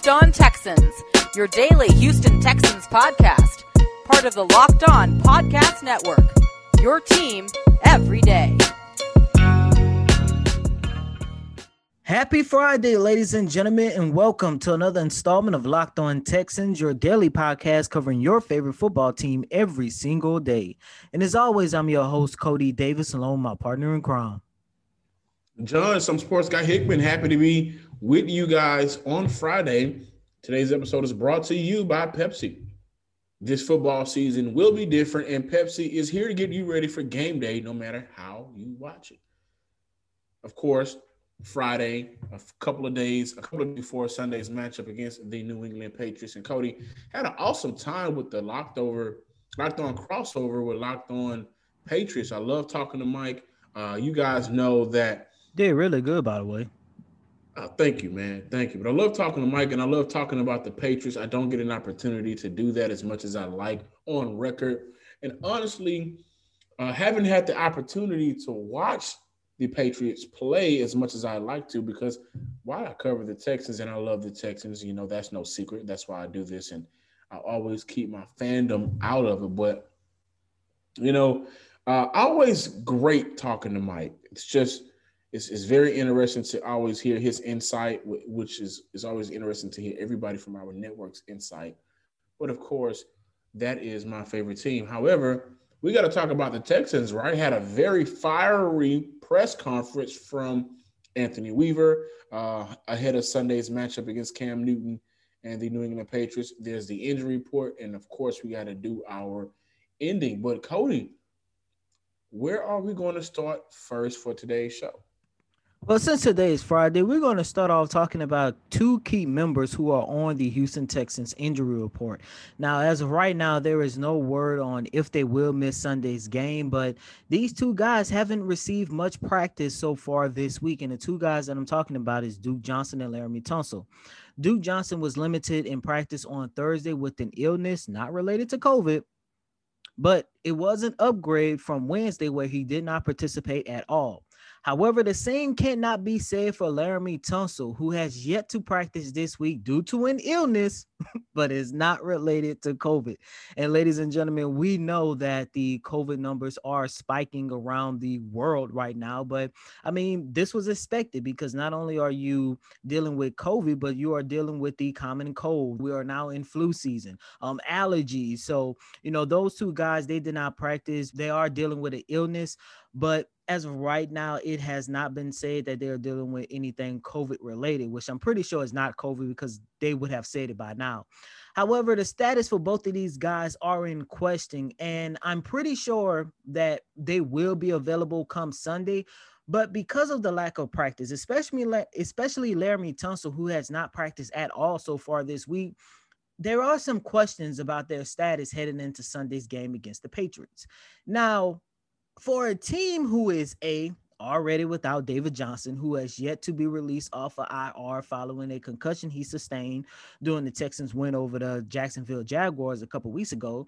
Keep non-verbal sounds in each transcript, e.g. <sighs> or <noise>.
Locked On Texans, your daily Houston Texans podcast, part of the Locked On Podcast Network. Your team every day. Happy Friday, ladies and gentlemen, and welcome to another installment of Locked On Texans, your daily podcast covering your favorite football team every single day. And as always, I'm your host, Coty Davis, along with my partner in crime. John, some sports guy Hickman, happy to be with you guys on Friday. Today's episode is brought to you by Pepsi. This football season will be different, and Pepsi is here to get you ready for game day no matter how you watch it. Of course, Friday, a couple of days, a couple of before Sunday's matchup against the New England Patriots. And Coty had an awesome time with the locked over, locked on crossover with locked on Patriots. I love talking to Mike. Uh, you guys know that. They're really good, by the way. Uh, thank you, man. Thank you. But I love talking to Mike and I love talking about the Patriots. I don't get an opportunity to do that as much as I like on record. And honestly, uh, haven't had the opportunity to watch the Patriots play as much as I like to because why I cover the Texans and I love the Texans, you know, that's no secret. That's why I do this. And I always keep my fandom out of it. But, you know, uh, always great talking to Mike. It's just, it's, it's very interesting to always hear his insight, which is, is always interesting to hear everybody from our network's insight. But of course, that is my favorite team. However, we got to talk about the Texans, right? Had a very fiery press conference from Anthony Weaver uh, ahead of Sunday's matchup against Cam Newton and the New England Patriots. There's the injury report, and of course, we got to do our ending. But Coty, where are we going to start first for today's show? Well, since today is Friday, we're going to start off talking about two key members who are on the Houston Texans injury report. Now, as of right now, there is no word on if they will miss Sunday's game, but these two guys haven't received much practice so far this week. And the two guys that I'm talking about is Duke Johnson and Laremy Tunsil. Duke Johnson was limited in practice on Thursday with an illness not related to COVID, but it was an upgrade from Wednesday where he did not participate at all. However, the same cannot be said for Laremy Tunsil, who has yet to practice this week due to an illness, <laughs> but is not related to COVID. And ladies and gentlemen, we know that the COVID numbers are spiking around the world right now. But I mean, this was expected because not only are you dealing with COVID, but you are dealing with the common cold. We are now in flu season, um, allergies. So, you know, those two guys, they did not practice. They are dealing with an illness, but as of right now, it has not been said that they're dealing with anything COVID related, which I'm pretty sure is not COVID because they would have said it by now. However, the status for both of these guys are in question, and I'm pretty sure that they will be available come Sunday. But because of the lack of practice, especially especially Laremy Tunsil, who has not practiced at all so far this week, there are some questions about their status heading into Sunday's game against the Patriots. Now, for a team who is a already without David Johnson, who has yet to be released off of IR following a concussion he sustained during the Texans' win over the Jacksonville Jaguars a couple weeks ago,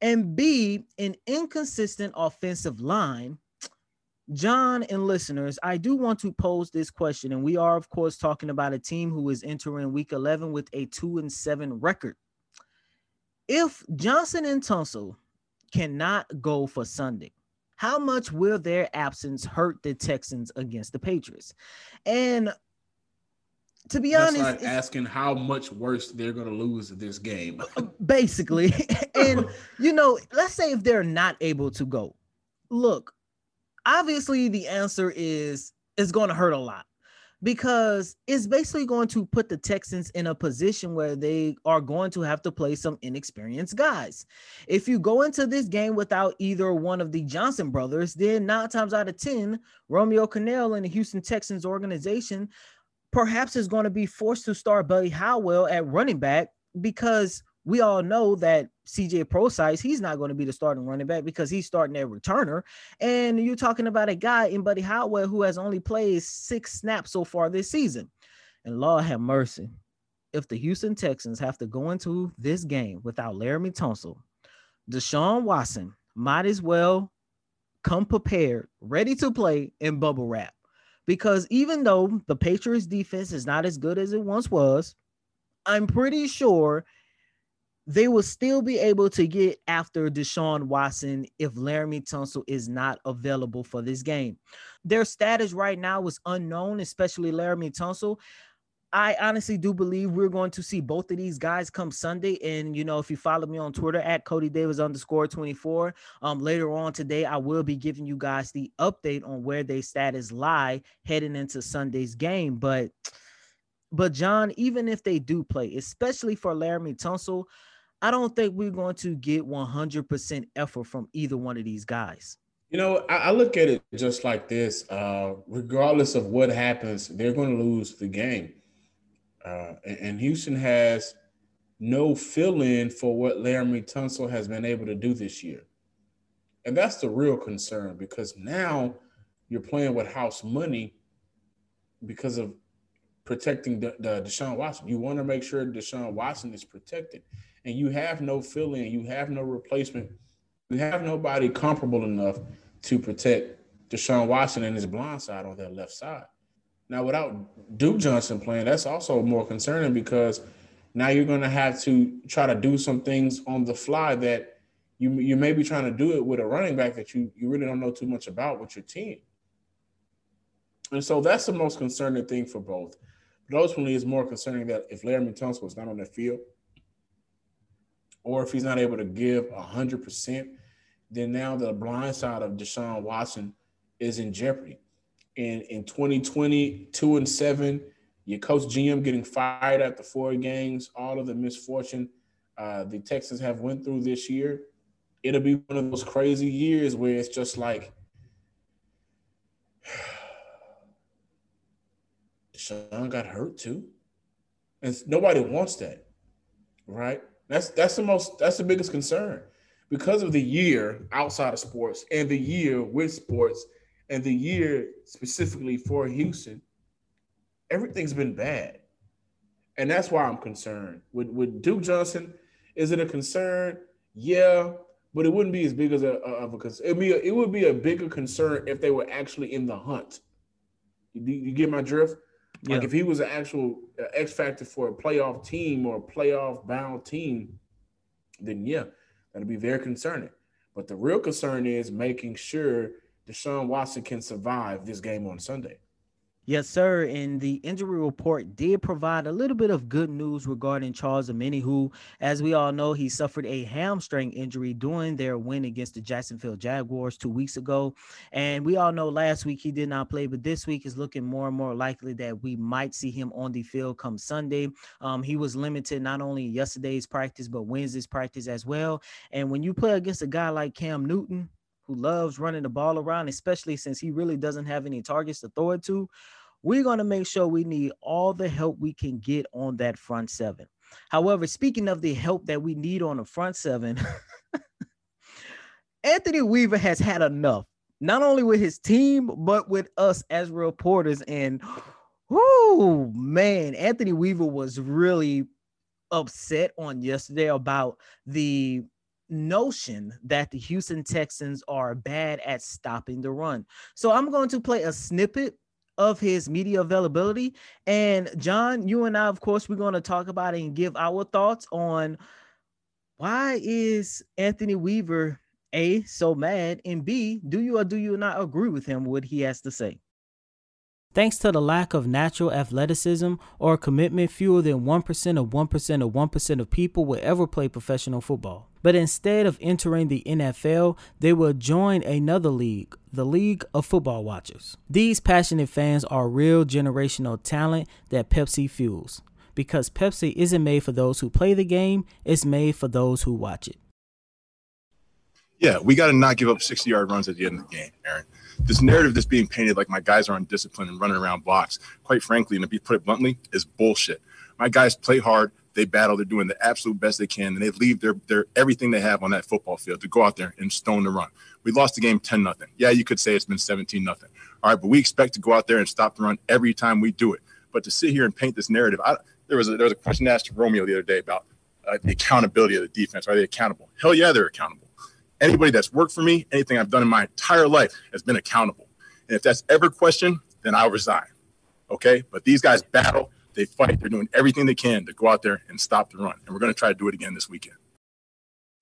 and B, an inconsistent offensive line. John and listeners, I do want to pose this question, and we are, of course, talking about a team who is entering Week 11 with a two and seven record. If Johnson and Tunsil cannot go for Sunday, how much will their absence hurt the Texans against the Patriots? And to be That's honest, like asking how much worse they're going to lose this game. Uh, basically, <laughs> <laughs> and you know, let's say if they're not able to go, look, obviously the answer is it's going to hurt a lot because it's basically going to put the Texans in a position where they are going to have to play some inexperienced guys. If you go into this game without either one of the Johnson brothers, then nine times out of 10, Romeo Crennel and the Houston Texans organization perhaps is going to be forced to start Buddy Howell at running back because we all know that CJ Prosise, he's not going to be the starting running back because he's starting at returner. And you're talking about a guy in Buddy Howell who has only played six snaps so far this season. And Lord have mercy. If the Houston Texans have to go into this game without Laremy Tunsil, Deshaun Watson might as well come prepared, ready to play in bubble wrap. Because even though the Patriots defense is not as good as it once was, I'm pretty sure they will still be able to get after Deshaun Watson if Laremy Tunsil is not available for this game. Their status right now is unknown, especially Laremy Tunsil. I honestly do believe we're going to see both of these guys come Sunday. And you know, if you follow me on Twitter at Coty Davis underscore 24, um, later on today, I will be giving you guys the update on where they status lie heading into Sunday's game. But but John, even if they do play, especially for Laremy Tunsil, I don't think we're going to get 100% effort from either one of these guys. You know, I, I look at it just like this. Uh, regardless of what happens, they're going to lose the game. Uh, and, Houston has no fill in for what Laremy Tunsil has been able to do this year. And that's the real concern because now you're playing with house money because of protecting the, the Deshaun Watson. You want to make sure Deshaun Watson is protected. And you have no fill in, you have no replacement, you have nobody comparable enough to protect Deshaun Watson and his blind side on that left side. Now, without Duke Johnson playing, that's also more concerning because now you're going to have to try to do some things on the fly that you you may be trying to do it with a running back that you you really don't know too much about with your team. And so that's the most concerning thing for both. But ultimately, it's more concerning that if Laremy Tunsil was not on the field, or if he's not able to give hundred percent, then now the blind side of Deshaun Watson is in jeopardy in in 2020, two and seven. Your coach GM getting fired after four games, all of the misfortune uh, the Texans have went through this year. It'll be one of those crazy years where it's just like <sighs> Deshaun got hurt too, and nobody wants that, right? That's that's the most that's the biggest concern because of the year outside of sports and the year with sports and the year specifically for Houston, everything's been bad. And that's why I'm concerned. With, with Duke Johnson, is it a concern? Yeah, but it wouldn't be as big as a, of a concern. It'd be a, it would be a bigger concern if they were actually in the hunt. You, you get my drift? Yeah. Like if he was an actual X factor for a playoff team or a playoff bound team, then yeah, that'd be very concerning. But the real concern is making sure Deshaun Watson can survive this game on Sunday. Yes, sir. And the injury report did provide a little bit of good news regarding Charles Omenihu, who, as we all know, he suffered a hamstring injury during their win against the Jacksonville Jaguars two weeks ago. And we all know last week he did not play, but this week is looking more and more likely that we might see him on the field come Sunday. Um, he was limited not only yesterday's practice, but Wednesday's practice as well. And when you play against a guy like Cam Newton, who loves running the ball around, especially since he really doesn't have any targets to throw it to, we're going to make sure we need all the help we can get on that front seven. However, speaking of the help that we need on the front seven, <laughs> Anthony Weaver has had enough, not only with his team, but with us as reporters. And oh man, Anthony Weaver was really upset on yesterday about the notion that the Houston Texans are bad at stopping the run. So I'm going to play a snippet of his media availability. And John, you and I, of course, we're going to talk about it and give our thoughts on why is Anthony Weaver A so mad and B, do you or do you not agree with him what he has to say? Thanks to the lack of natural athleticism or commitment, fewer than 1% of 1% of 1% of people will ever play professional football. But instead of entering the NFL, they will join another league, the League of Football Watchers. These passionate fans are real generational talent that Pepsi fuels. Because Pepsi isn't made for those who play the game, it's made for those who watch it. Yeah, we got to not give up 60 yard runs at the end of the game, Aaron this narrative that's being painted like my guys are undisciplined and running around blocks, quite frankly, and to be put it bluntly, is bullshit. My guys play hard, they battle, they're doing the absolute best they can, and they leave their their everything they have on that football field to go out there and stone the run. We lost the game 10 nothing. Yeah, you could say it's been 17 nothing. All right, but we expect to go out there and stop the run every time we do it. But to sit here and paint this narrative, I, there was a, there was a question asked to Romeo the other day about uh, the accountability of the defense. Are they accountable? Hell yeah, they're accountable anybody that's worked for me, anything I've done in my entire life has been accountable. And if that's ever questioned, then I'll resign. Okay. But these guys battle, They fight. They're doing everything they can to go out there and stop the run. And we're going to try to do it again this weekend.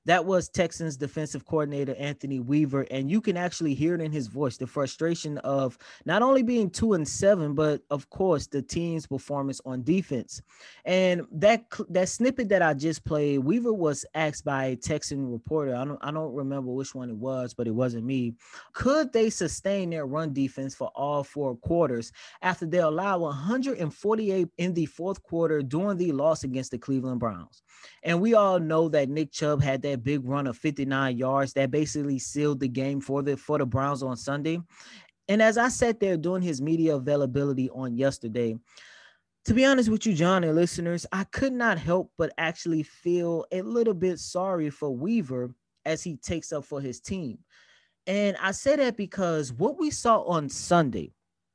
That was Texans defensive coordinator Anthony Weaver, and you can actually hear it in his voice the frustration of not only being two and seven, but of course the team's performance on defense. And that that snippet that I just played, Weaver was asked by a Texan reporter. I don't I don't remember which one it was, but it wasn't me. Could they sustain their run defense for all four quarters after they allow 148 in the fourth quarter during the loss against the Cleveland Browns? And we all know that Nick Chubb had that that big run of 59 yards that basically sealed the game for the for the Browns on Sunday. And as I sat there doing his media availability on yesterday, to be honest with you, John and listeners, I could not help but actually feel a little bit sorry for Weaver as he takes up for his team. And I say that because what we saw on Sunday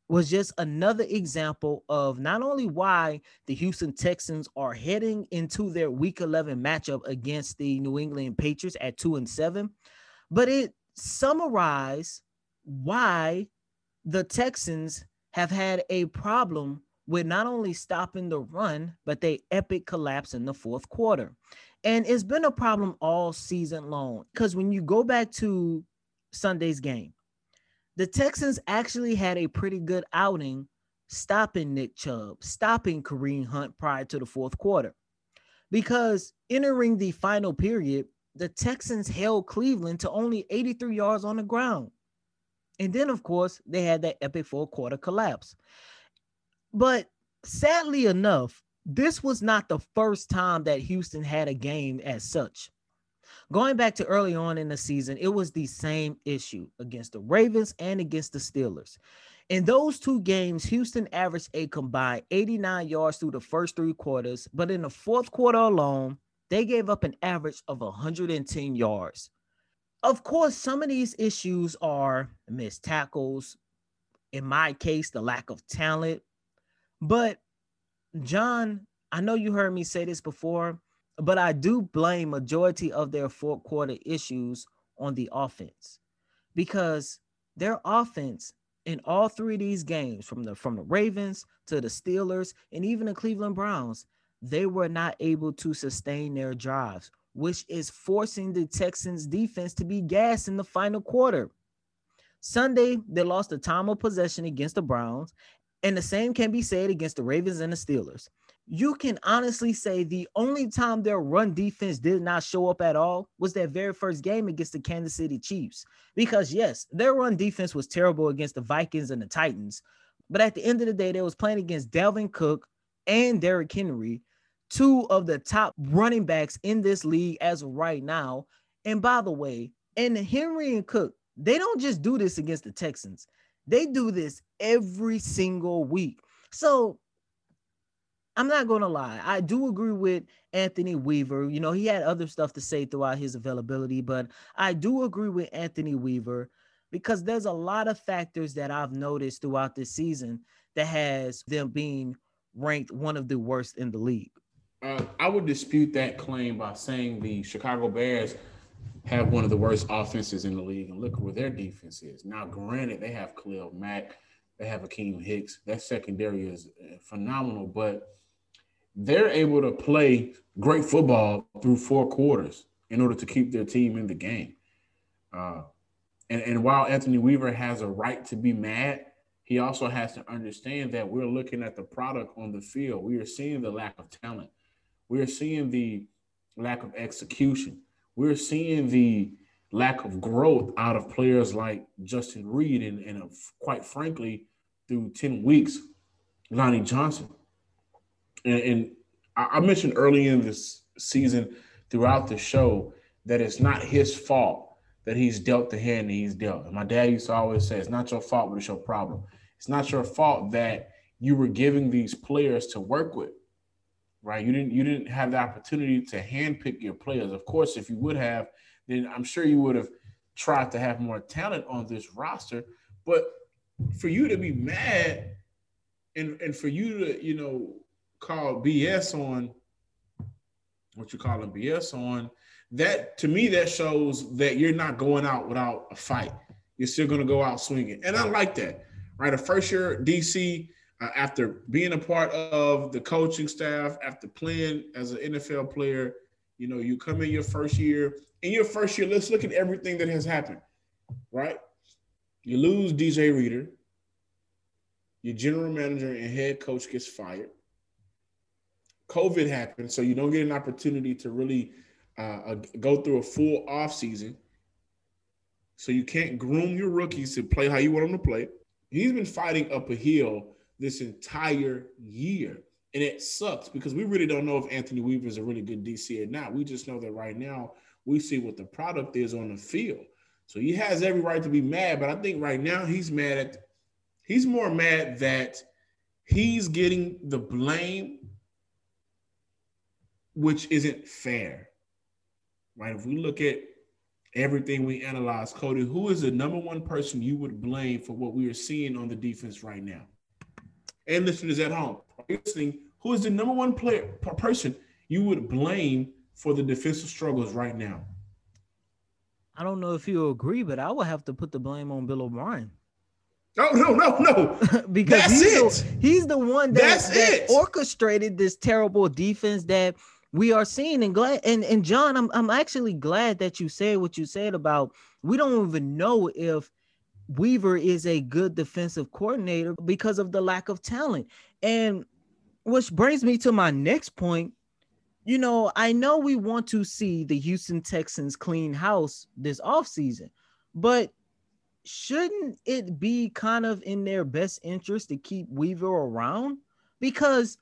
was just another example of not only why the Houston Texans are heading into their week 11 matchup against the New England Patriots at 2 and 7, but it summarized why the Texans have had a problem with not only stopping the run, but they epic collapse in the fourth quarter. And it's been a problem all season long because when you go back to Sunday's game, the Texans actually had a pretty good outing stopping Nick Chubb, stopping Kareem Hunt prior to the fourth quarter. Because entering the final period, the Texans held Cleveland to only 83 yards on the ground. And then, of course, they had that epic fourth quarter collapse. But sadly enough, this was not the first time that Houston had a game as such. Going back to early on in the season, it was the same issue against the Ravens and against the Steelers. In those two games, Houston averaged a combined 89 yards through the first three quarters, but in the fourth quarter alone, they gave up an average of 110 yards. Of course, some of these issues are missed tackles, in my case, the lack of talent. But, John, I know you heard me say this before but I do blame majority of their fourth quarter issues on the offense because their offense in all three of these games from the from the Ravens to the Steelers and even the Cleveland Browns they were not able to sustain their drives which is forcing the Texans defense to be gassed in the final quarter. Sunday they lost the time of possession against the Browns and the same can be said against the Ravens and the Steelers you can honestly say the only time their run defense did not show up at all was that very first game against the Kansas City Chiefs. Because yes, their run defense was terrible against the Vikings and the Titans, but at the end of the day, they was playing against Dalvin Cook and Derrick Henry, two of the top running backs in this league as of right now. And by the way, and Henry and Cook, they don't just do this against the Texans. They do this every single week. So I'm not going to lie. I do agree with Anthony Weaver. You know, he had other stuff to say throughout his availability, but I do agree with Anthony Weaver because there's a lot of factors that I've noticed throughout this season that has them being ranked one of the worst in the league. Uh, I would dispute that claim by saying the Chicago Bears have one of the worst offenses in the league, and look where their defense is. Now, granted, they have Khalil Mack, they have Akiem Hicks. That secondary is uh, phenomenal, but they're able to play great football through four quarters in order to keep their team in the game. Uh, and, and while Anthony Weaver has a right to be mad, he also has to understand that we're looking at the product on the field. We are seeing the lack of talent. We are seeing the lack of execution. We're seeing the lack of growth out of players like Justin Reid and, and uh, quite frankly, through 10 weeks, Lonnie Johnson and, and I mentioned early in this season throughout the show that it's not his fault that he's dealt the hand that he's dealt. And my dad used to always say, it's not your fault, but it's your problem. It's not your fault that you were giving these players to work with, right? You didn't you didn't have the opportunity to handpick your players. Of course, if you would have, then I'm sure you would have tried to have more talent on this roster. But for you to be mad and and for you to, you know, call BS on what you call them BS on, that to me that shows that you're not going out without a fight. You're still going to go out swinging, and I like that. Right, a first year DC uh, after being a part of the coaching staff, after playing as an NFL player, you know, you come in your first year. In your first year, let's look at everything that has happened, right? You lose DJ Reader. Your general manager and head coach gets fired. COVID happens, so you don't get an opportunity to really uh, uh, go through a full off season. So you can't groom your rookies to play how you want them to play. He's been fighting up a hill this entire year. And it sucks because we really don't know if Anthony Weaver is a really good DC or not. We just know that right now we see what the product is on the field. So he has every right to be mad, but I think right now he's mad at he's more mad that he's getting the blame which isn't fair. Right? If we look at everything we analyze, Coty, who is the number one person you would blame for what we are seeing on the defense right now? And listeners at home, listening, who is the number one player person you would blame for the defensive struggles right now? I don't know if you agree, but I would have to put the blame on Bill O'Brien. No, no, no, no. <laughs> because That's he's, it. The, he's the one that, that orchestrated this terrible defense that we are seeing and glad and, and John, I'm I'm actually glad that you said what you said about we don't even know if Weaver is a good defensive coordinator because of the lack of talent. And which brings me to my next point. You know, I know we want to see the Houston Texans clean house this offseason, but shouldn't it be kind of in their best interest to keep Weaver around? Because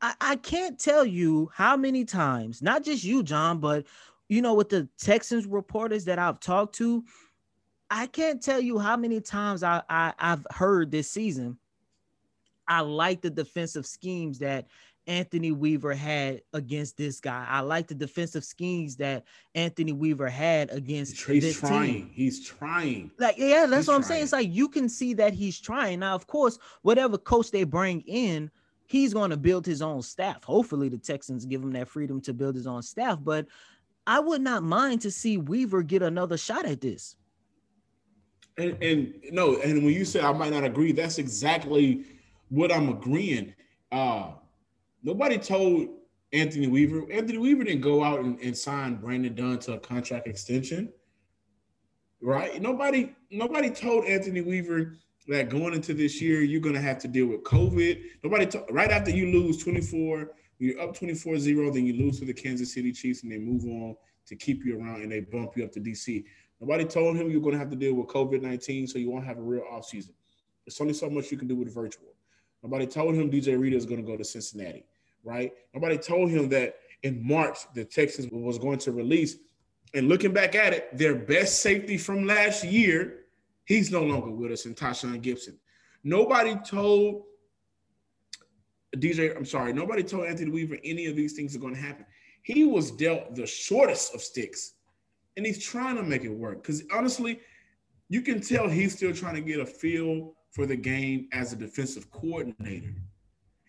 I, I can't tell you how many times, not just you, John, but you know, with the Texans reporters that I've talked to, I can't tell you how many times I, I I've heard this season. I like the defensive schemes that Anthony Weaver had against this guy. I like the defensive schemes that Anthony Weaver had against he's this trying. Team. He's trying. Like, yeah, that's he's what I'm trying. saying. It's like you can see that he's trying. Now, of course, whatever coach they bring in, he's going to build his own staff. Hopefully, the Texans give him that freedom to build his own staff. But I would not mind to see Weaver get another shot at this. And, and no, and when you say I might not agree, that's exactly what I'm agreeing. Uh, nobody told Anthony Weaver. Anthony Weaver didn't go out and, and sign Brandon Dunn to a contract extension, right? Nobody, nobody told Anthony Weaver that going into this year, you're going to have to deal with COVID. Nobody, t- right after you lose 24, you're up 24 0, then you lose to the Kansas City Chiefs and they move on to keep you around and they bump you up to DC. Nobody told him you're going to have to deal with COVID 19, so you won't have a real offseason. There's only so much you can do with virtual. Nobody told him DJ Reader is going to go to Cincinnati, right? Nobody told him that in March the Texans was going to release. And looking back at it, their best safety from last year He's no longer with us, and Tashaun Gipson. Nobody told DJ, I'm sorry, nobody told Anthony Weaver any of these things are going to happen. He was dealt the shortest of sticks, and he's trying to make it work. Because honestly, you can tell he's still trying to get a feel for the game as a defensive coordinator.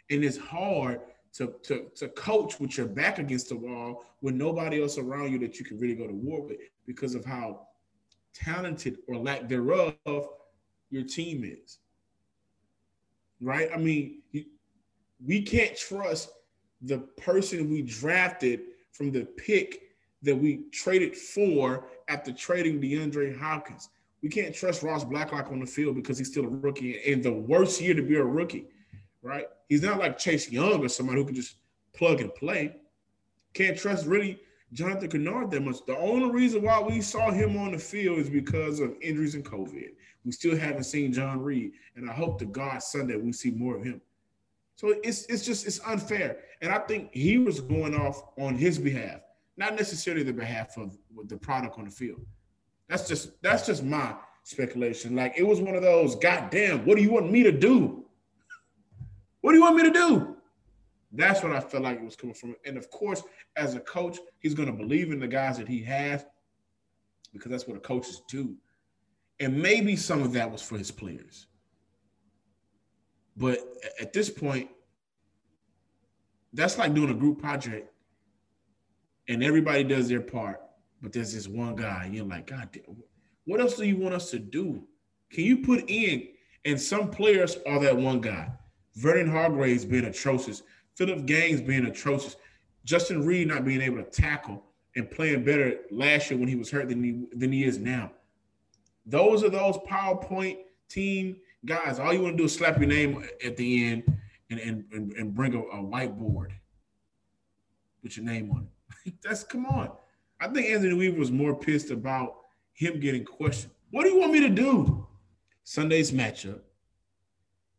And it's hard to, to, to coach with your back against the wall with nobody else around you that you can really go to war with because of how talented or lack thereof your team is. Right? I mean, we can't trust the person we drafted from the pick that we traded for after trading DeAndre Hopkins. We can't trust Ross Blacklock on the field because he's still a rookie in the worst year to be a rookie, right? He's not like Chase Young or somebody who can just plug and play. Can't trust really Jonathan Greenard that much. The only reason why we saw him on the field is because of injuries and COVID. We still haven't seen John Reid, and I hope to God Sunday we see more of him. So it's it's just it's unfair, and I think he was going off on his behalf, not necessarily the behalf of the product on the field. That's just that's just my speculation. Like it was one of those, God damn, what do you want me to do? What do you want me to do? That's what I felt like it was coming from. And of course, as a coach, he's going to believe in the guys that he has because that's what the coaches do. And maybe some of that was for his players. But at this point, that's like doing a group project and everybody does their part, but there's this one guy, you're like, God damn, what else do you want us to do? Can you put in? And some players are that one guy. Vernon Hargreaves being atrocious, Phillip Gaines being atrocious, Justin Reid not being able to tackle and playing better last year when he was hurt than he than he is now. Those are those PowerPoint team guys. All you want to do is slap your name at the end and and, and, and bring a, a whiteboard with your name on it. <laughs> That's come on. I think Anthony Weaver was more pissed about him getting questioned. What do you want me to do? Sunday's matchup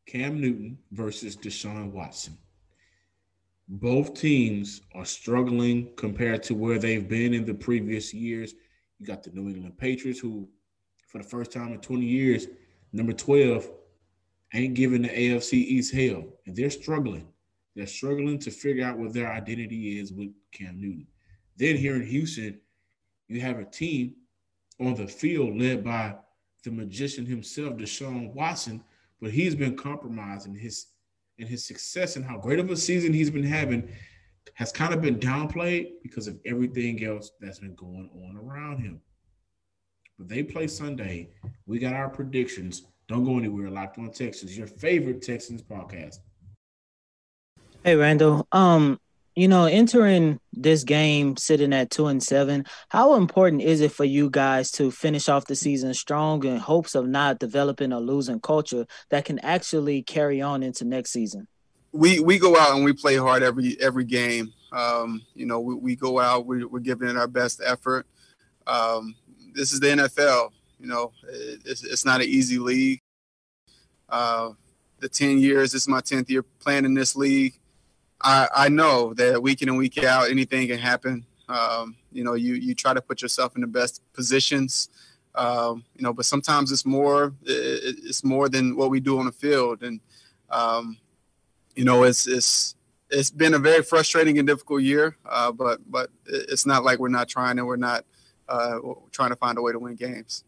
Cam Newton versus Deshaun Watson. Both teams are struggling compared to where they've been in the previous years. You got the New England Patriots, who, for the first time in 20 years, number 12, ain't giving the AFC East hell. And they're struggling. They're struggling to figure out what their identity is with Cam Newton. Then here in Houston, you have a team on the field led by the magician himself, Deshaun Watson, but he's been compromising his and his success and how great of a season he's been having has kind of been downplayed because of everything else that's been going on around him. But they play Sunday. We got our predictions. Don't go anywhere. Locked on Texans, your favorite Texans podcast. Hey Randall. Um, you know, entering this game sitting at two and seven, how important is it for you guys to finish off the season strong in hopes of not developing a losing culture that can actually carry on into next season? We we go out and we play hard every every game. Um, you know, we, we go out, we, we're giving it our best effort. Um, this is the NFL. You know, it's, it's not an easy league. Uh, the 10 years, this is my 10th year playing in this league. I, I know that week in and week out, anything can happen. Um, you know, you you try to put yourself in the best positions. Um, you know, but sometimes it's more it, it's more than what we do on the field, and um, you know, it's it's it's been a very frustrating and difficult year. Uh, but but it's not like we're not trying and we're not uh, trying to find a way to win games.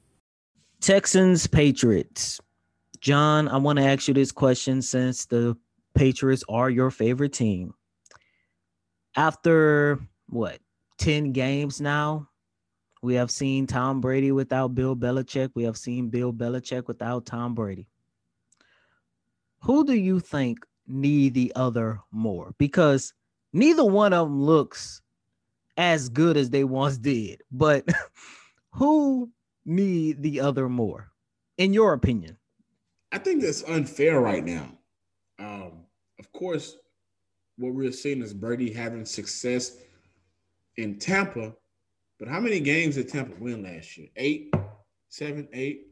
Texans Patriots. John, I want to ask you this question since the Patriots are your favorite team. After what, 10 games now, we have seen Tom Brady without Bill Belichick. We have seen Bill Belichick without Tom Brady. Who do you think need the other more? Because neither one of them looks as good as they once did. But <laughs> who need the other more, in your opinion? I think that's unfair right now. Um, course, what we're seeing is Brady having success in Tampa. But how many games did Tampa win last year? Eight, seven, eight.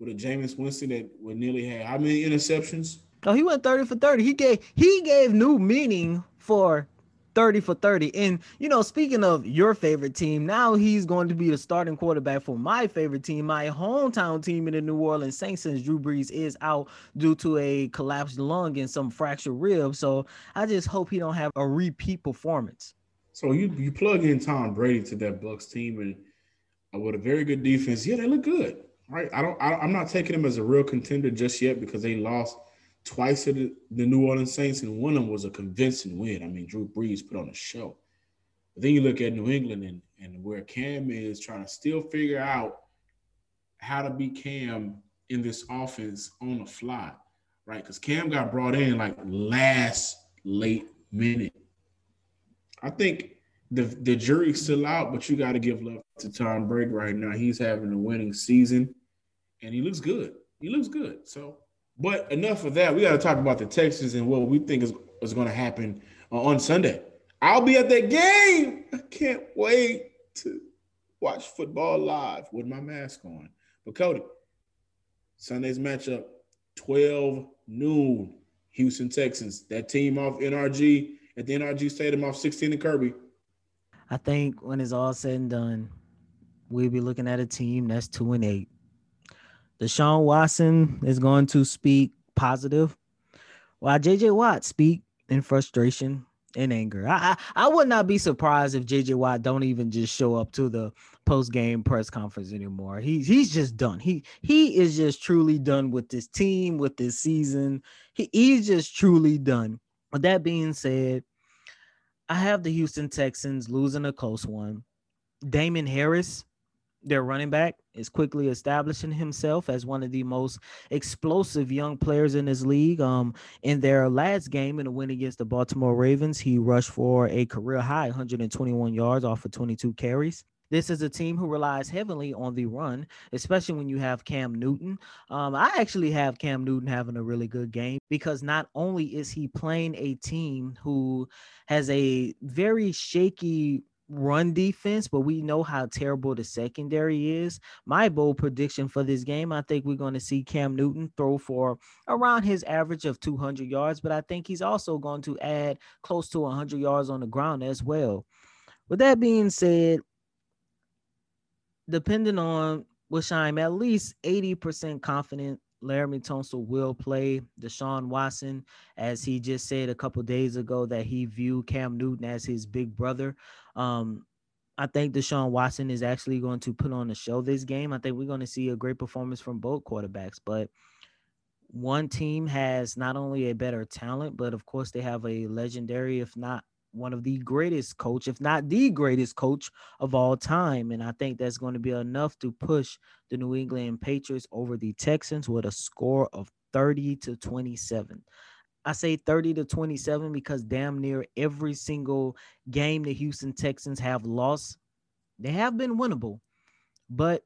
With a Jameis Winston that would nearly had how many interceptions? Oh, he went 30 for 30. He gave he gave new meaning for 30 for 30. And, you know, speaking of your favorite team, now he's going to be the starting quarterback for my favorite team, my hometown team in the New Orleans Saints, since Drew Brees is out due to a collapsed lung and some fractured rib. So I just hope he don't have a repeat performance. So you you plug in Tom Brady to that Bucs team and uh, with a very good defense, yeah, they look good. Right? I don't I, I'm not taking them as a real contender just yet because they lost – twice to the, the, New Orleans Saints, and one of them was a convincing win. I mean, Drew Brees put on a show. But then you look at New England and, and where Cam is trying to still figure out how to be Cam in this offense on the fly, right? Because Cam got brought in like last late minute. I think the the jury's still out, but you got to give love to Tom Brady right now. He's having a winning season, and he looks good. He looks good. So but enough of that. We got to talk about the Texans and what we think is, is going to happen uh, on Sunday. I'll be at that game. I can't wait to watch football live with my mask on. But Coty, Sunday's matchup, 12 noon, Houston Texans. That team off NRG at the NRG Stadium off 16 and Kirby. I think when it's all said and done, we'll be looking at a team that's two and eight Deshaun Watson is going to speak positive, while JJ Watt speak in frustration and anger. I, I, I would not be surprised if JJ Watt don't even just show up to the post game press conference anymore. He's he's just done. He he is just truly done with this team, with this season. He, he's just truly done. With that being said, I have the Houston Texans losing a close one. Damien Harris their running back is quickly establishing himself as one of the most explosive young players in this league. Um, in their last game in a win against the Baltimore Ravens, he rushed for a career high 121 yards off of 22 carries. This is a team who relies heavily on the run, especially when you have Cam Newton. Um, I actually have Cam Newton having a really good game because not only is he playing a team who has a very shaky run defense, but we know how terrible the secondary is. My bold prediction for this game, I think we're going to see Cam Newton throw for around his average of 200 yards, but I think he's also going to add close to 100 yards on the ground as well. With that being said, depending on which I'm at least 80% confident Laremy Tunsil will play Deshaun Watson, as he just said a couple days ago that he viewed Cam Newton as his big brother. Um, I think Deshaun Watson is actually going to put on a show this game. I think we're going to see a great performance from both quarterbacks, but one team has not only a better talent, but of course they have a legendary, if not one of the greatest coach, if not the greatest coach of all time. And I think that's going to be enough to push the New England Patriots over the Texans with a score of 30 to 27. I say 30 to 27 because damn near every single game the Houston Texans have lost, they have been winnable. But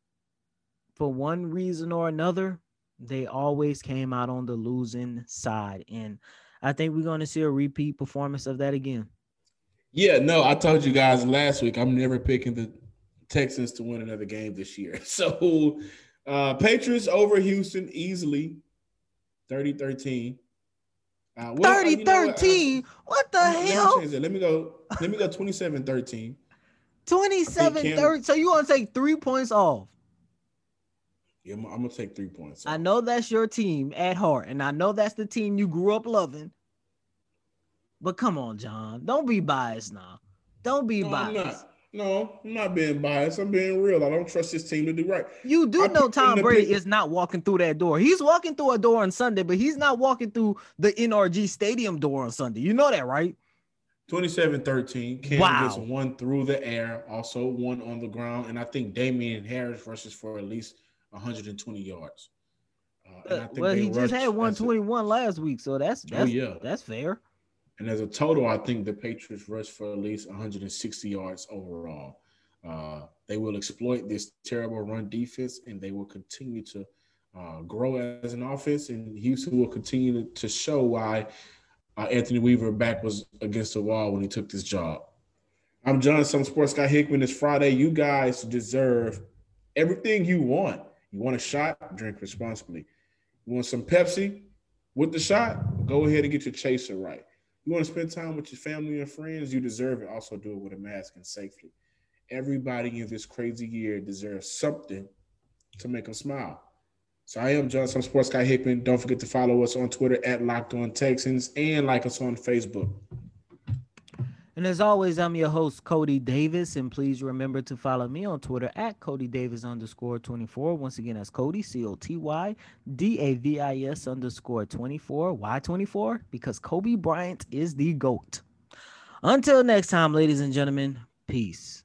for one reason or another, they always came out on the losing side. And I think we're going to see a repeat performance of that again. Yeah, no, I told you guys last week I'm never picking the Texans to win another game this year. <laughs> So uh Patriots over Houston easily 30-13. Uh, well, 30 you know 13. What, what the let hell? Me let me go. Let me go 27 13. 27 30. So you want to take three points off? Yeah, I'm, I'm gonna take three points. Off. I know that's your team at heart, and I know that's the team you grew up loving. But come on, John. Don't be biased now. Don't be no, biased. I'm not. No, I'm not being biased. I'm being real. I don't trust this team to do right. You do I know Tom Brady pick- is not walking through that door. He's walking through a door on Sunday, but he's not walking through the NRG Stadium door on Sunday. You know that, right? 27-13. Cam wow. gets one through the air, also one on the ground, and I think Damien Harris rushes for at least 120 yards. Uh, well, he just had 121 last week, so that's oh, that's oh, yeah. that's fair. And as a total, I think the Patriots rushed for at least 160 yards overall. Uh, they will exploit this terrible run defense and they will continue to uh, grow as an offense. And Houston will continue to, to show why uh, Anthony Weaver back was against the wall when he took this job. I'm John, some sports guy Hickman. It's Friday. You guys deserve everything you want. You want a shot? Drink responsibly. You want some Pepsi with the shot? Go ahead and get your chaser right. You want to spend time with your family and friends, you deserve it. Also, do it with a mask and safely. Everybody in this crazy year deserves something to make them smile. So I am John, sports guy Hickman. Don't forget to follow us on Twitter at Locked On Texans and like us on Facebook. And as always, I'm your host, Coty Davis. And please remember to follow me on Twitter at Coty Davis underscore 24. Once again, that's Coty, C O T Y D A V I S underscore 24. Why 24? Because Kobe Bryant is the GOAT. Until next time, ladies and gentlemen, peace.